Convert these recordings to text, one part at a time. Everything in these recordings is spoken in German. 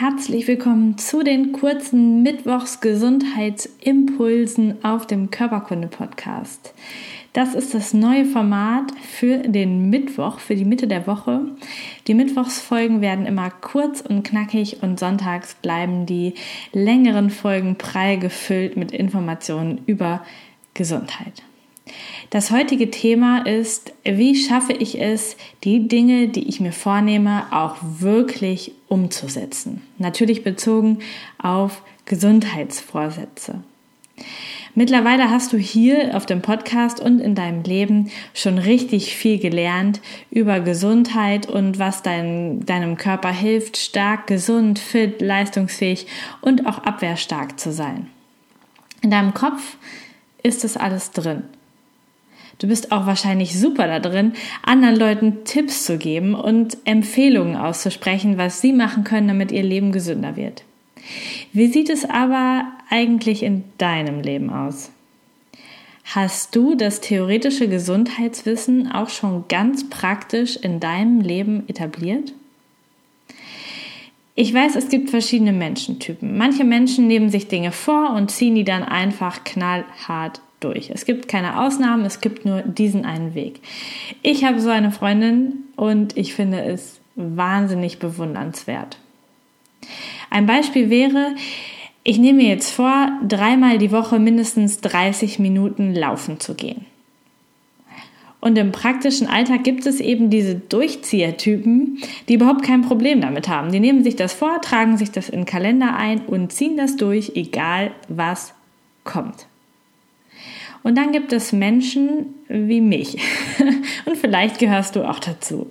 Herzlich willkommen zu den kurzen Mittwochs-Gesundheitsimpulsen auf dem Körperkunde-Podcast. Das ist das neue Format für den Mittwoch, für die Mitte der Woche. Die Mittwochsfolgen werden immer kurz und knackig und sonntags bleiben die längeren Folgen prall gefüllt mit Informationen über Gesundheit. Das heutige Thema ist, wie schaffe ich es, die Dinge, die ich mir vornehme, auch wirklich umzusetzen. Natürlich bezogen auf Gesundheitsvorsätze. Mittlerweile hast du hier auf dem Podcast und in deinem Leben schon richtig viel gelernt über Gesundheit und was dein, deinem Körper hilft, stark, gesund, fit, leistungsfähig und auch abwehrstark zu sein. In deinem Kopf ist das alles drin. Du bist auch wahrscheinlich super da drin, anderen Leuten Tipps zu geben und Empfehlungen auszusprechen, was sie machen können, damit ihr Leben gesünder wird. Wie sieht es aber eigentlich in deinem Leben aus? Hast du das theoretische Gesundheitswissen auch schon ganz praktisch in deinem Leben etabliert? Ich weiß, es gibt verschiedene Menschentypen. Manche Menschen nehmen sich Dinge vor und ziehen die dann einfach knallhart durch. Es gibt keine Ausnahmen, es gibt nur diesen einen Weg. Ich habe so eine Freundin und ich finde es wahnsinnig bewundernswert. Ein Beispiel wäre, ich nehme mir jetzt vor, dreimal die Woche mindestens 30 Minuten laufen zu gehen. Und im praktischen Alltag gibt es eben diese Durchziehertypen, die überhaupt kein Problem damit haben. Die nehmen sich das vor, tragen sich das in den Kalender ein und ziehen das durch, egal was kommt. Und dann gibt es Menschen wie mich. Und vielleicht gehörst du auch dazu.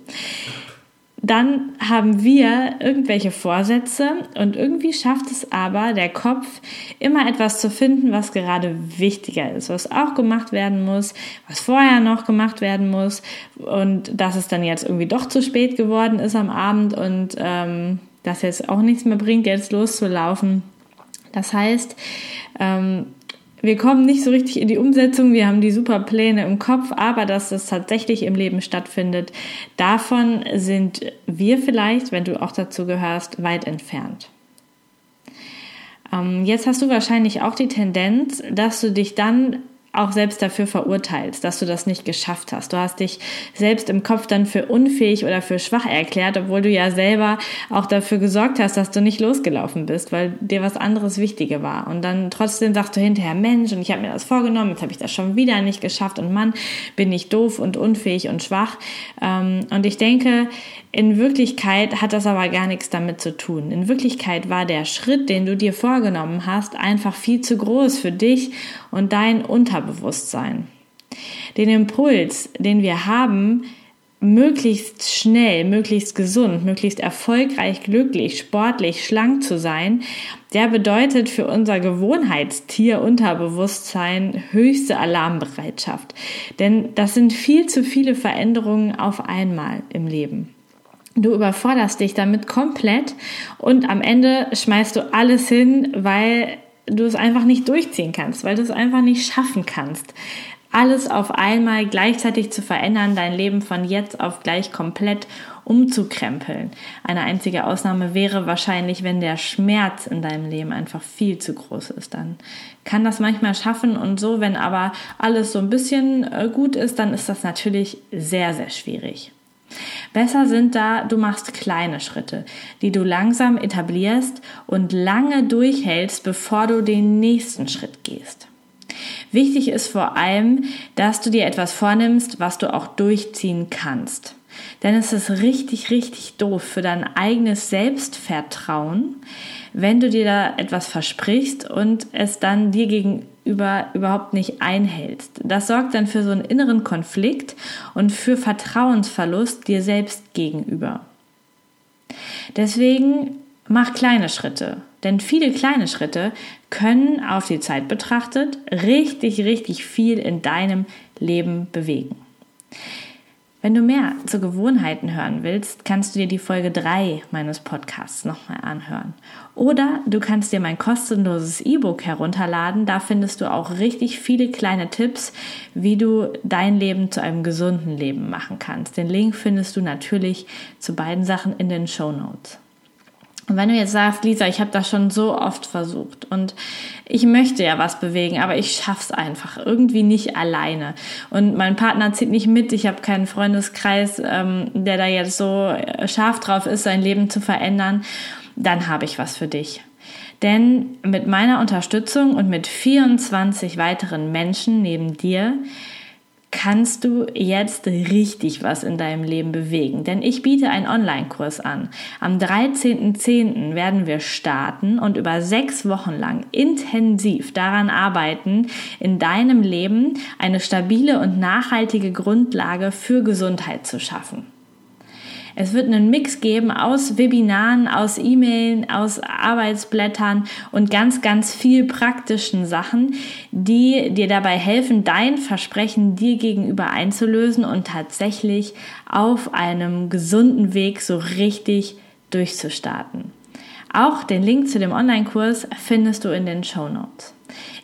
Dann haben wir irgendwelche Vorsätze und irgendwie schafft es aber der Kopf immer etwas zu finden, was gerade wichtiger ist, was auch gemacht werden muss, was vorher noch gemacht werden muss und dass es dann jetzt irgendwie doch zu spät geworden ist am Abend und ähm, das jetzt auch nichts mehr bringt, jetzt loszulaufen. Das heißt, ähm, wir kommen nicht so richtig in die Umsetzung, wir haben die super Pläne im Kopf, aber dass es tatsächlich im Leben stattfindet, davon sind wir vielleicht, wenn du auch dazu gehörst, weit entfernt. Ähm, jetzt hast du wahrscheinlich auch die Tendenz, dass du dich dann auch selbst dafür verurteilst, dass du das nicht geschafft hast. Du hast dich selbst im Kopf dann für unfähig oder für schwach erklärt, obwohl du ja selber auch dafür gesorgt hast, dass du nicht losgelaufen bist, weil dir was anderes wichtiger war. Und dann trotzdem sagst du hinterher, Mensch, und ich habe mir das vorgenommen, jetzt habe ich das schon wieder nicht geschafft und Mann, bin ich doof und unfähig und schwach. Ähm, und ich denke, in Wirklichkeit hat das aber gar nichts damit zu tun. In Wirklichkeit war der Schritt, den du dir vorgenommen hast, einfach viel zu groß für dich und dein Unterbewusstsein. Den Impuls, den wir haben, möglichst schnell, möglichst gesund, möglichst erfolgreich, glücklich, sportlich, schlank zu sein, der bedeutet für unser Gewohnheitstier Unterbewusstsein höchste Alarmbereitschaft. Denn das sind viel zu viele Veränderungen auf einmal im Leben. Du überforderst dich damit komplett und am Ende schmeißt du alles hin, weil du es einfach nicht durchziehen kannst, weil du es einfach nicht schaffen kannst. Alles auf einmal gleichzeitig zu verändern, dein Leben von jetzt auf gleich komplett umzukrempeln. Eine einzige Ausnahme wäre wahrscheinlich, wenn der Schmerz in deinem Leben einfach viel zu groß ist. Dann kann das manchmal schaffen und so, wenn aber alles so ein bisschen äh, gut ist, dann ist das natürlich sehr, sehr schwierig. Besser sind da, du machst kleine Schritte, die du langsam etablierst und lange durchhältst, bevor du den nächsten Schritt gehst. Wichtig ist vor allem, dass du dir etwas vornimmst, was du auch durchziehen kannst. Denn es ist richtig, richtig doof für dein eigenes Selbstvertrauen, wenn du dir da etwas versprichst und es dann dir gegenüber über, überhaupt nicht einhältst. Das sorgt dann für so einen inneren Konflikt und für Vertrauensverlust dir selbst gegenüber. Deswegen mach kleine Schritte, denn viele kleine Schritte können auf die Zeit betrachtet richtig, richtig viel in deinem Leben bewegen. Wenn du mehr zu Gewohnheiten hören willst, kannst du dir die Folge 3 meines Podcasts nochmal anhören. Oder du kannst dir mein kostenloses E-Book herunterladen. Da findest du auch richtig viele kleine Tipps, wie du dein Leben zu einem gesunden Leben machen kannst. Den Link findest du natürlich zu beiden Sachen in den Show Notes. Und wenn du jetzt sagst, Lisa, ich habe das schon so oft versucht und ich möchte ja was bewegen, aber ich schaff's einfach irgendwie nicht alleine. Und mein Partner zieht nicht mit, ich habe keinen Freundeskreis, ähm, der da jetzt so äh, scharf drauf ist, sein Leben zu verändern, dann habe ich was für dich. Denn mit meiner Unterstützung und mit 24 weiteren Menschen neben dir kannst du jetzt richtig was in deinem Leben bewegen. Denn ich biete einen Online-Kurs an. Am 13.10. werden wir starten und über sechs Wochen lang intensiv daran arbeiten, in deinem Leben eine stabile und nachhaltige Grundlage für Gesundheit zu schaffen. Es wird einen Mix geben aus Webinaren, aus E-Mailen, aus Arbeitsblättern und ganz, ganz viel praktischen Sachen, die dir dabei helfen, dein Versprechen dir gegenüber einzulösen und tatsächlich auf einem gesunden Weg so richtig durchzustarten. Auch den Link zu dem Online-Kurs findest du in den Show Notes.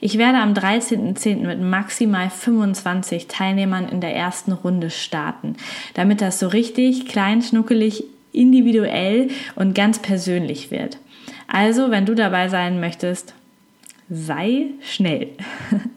Ich werde am 13.10. mit maximal 25 Teilnehmern in der ersten Runde starten, damit das so richtig klein, schnuckelig, individuell und ganz persönlich wird. Also, wenn du dabei sein möchtest, sei schnell.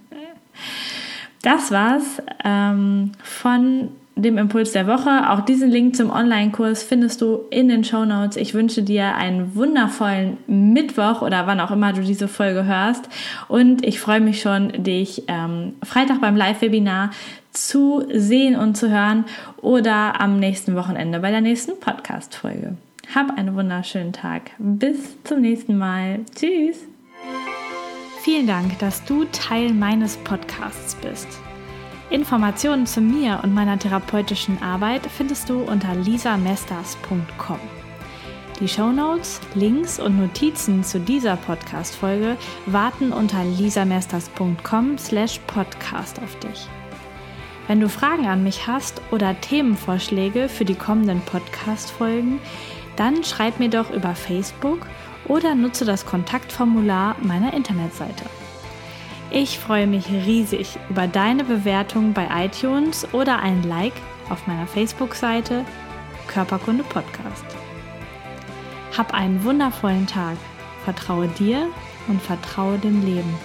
Das war's ähm, von dem Impuls der Woche. Auch diesen Link zum Online-Kurs findest du in den Show Notes. Ich wünsche dir einen wundervollen Mittwoch oder wann auch immer du diese Folge hörst. Und ich freue mich schon, dich ähm, Freitag beim Live-Webinar zu sehen und zu hören oder am nächsten Wochenende bei der nächsten Podcast-Folge. Hab einen wunderschönen Tag. Bis zum nächsten Mal. Tschüss. Vielen Dank, dass du Teil meines Podcasts bist. Informationen zu mir und meiner therapeutischen Arbeit findest du unter lisamesters.com. Die Shownotes, Links und Notizen zu dieser Podcast-Folge warten unter lisamesters.com slash podcast auf dich. Wenn du Fragen an mich hast oder Themenvorschläge für die kommenden Podcast-Folgen, dann schreib mir doch über Facebook oder nutze das Kontaktformular meiner Internetseite. Ich freue mich riesig über deine Bewertung bei iTunes oder ein Like auf meiner Facebook-Seite Körperkunde Podcast. Hab einen wundervollen Tag. Vertraue dir und vertraue dem Leben.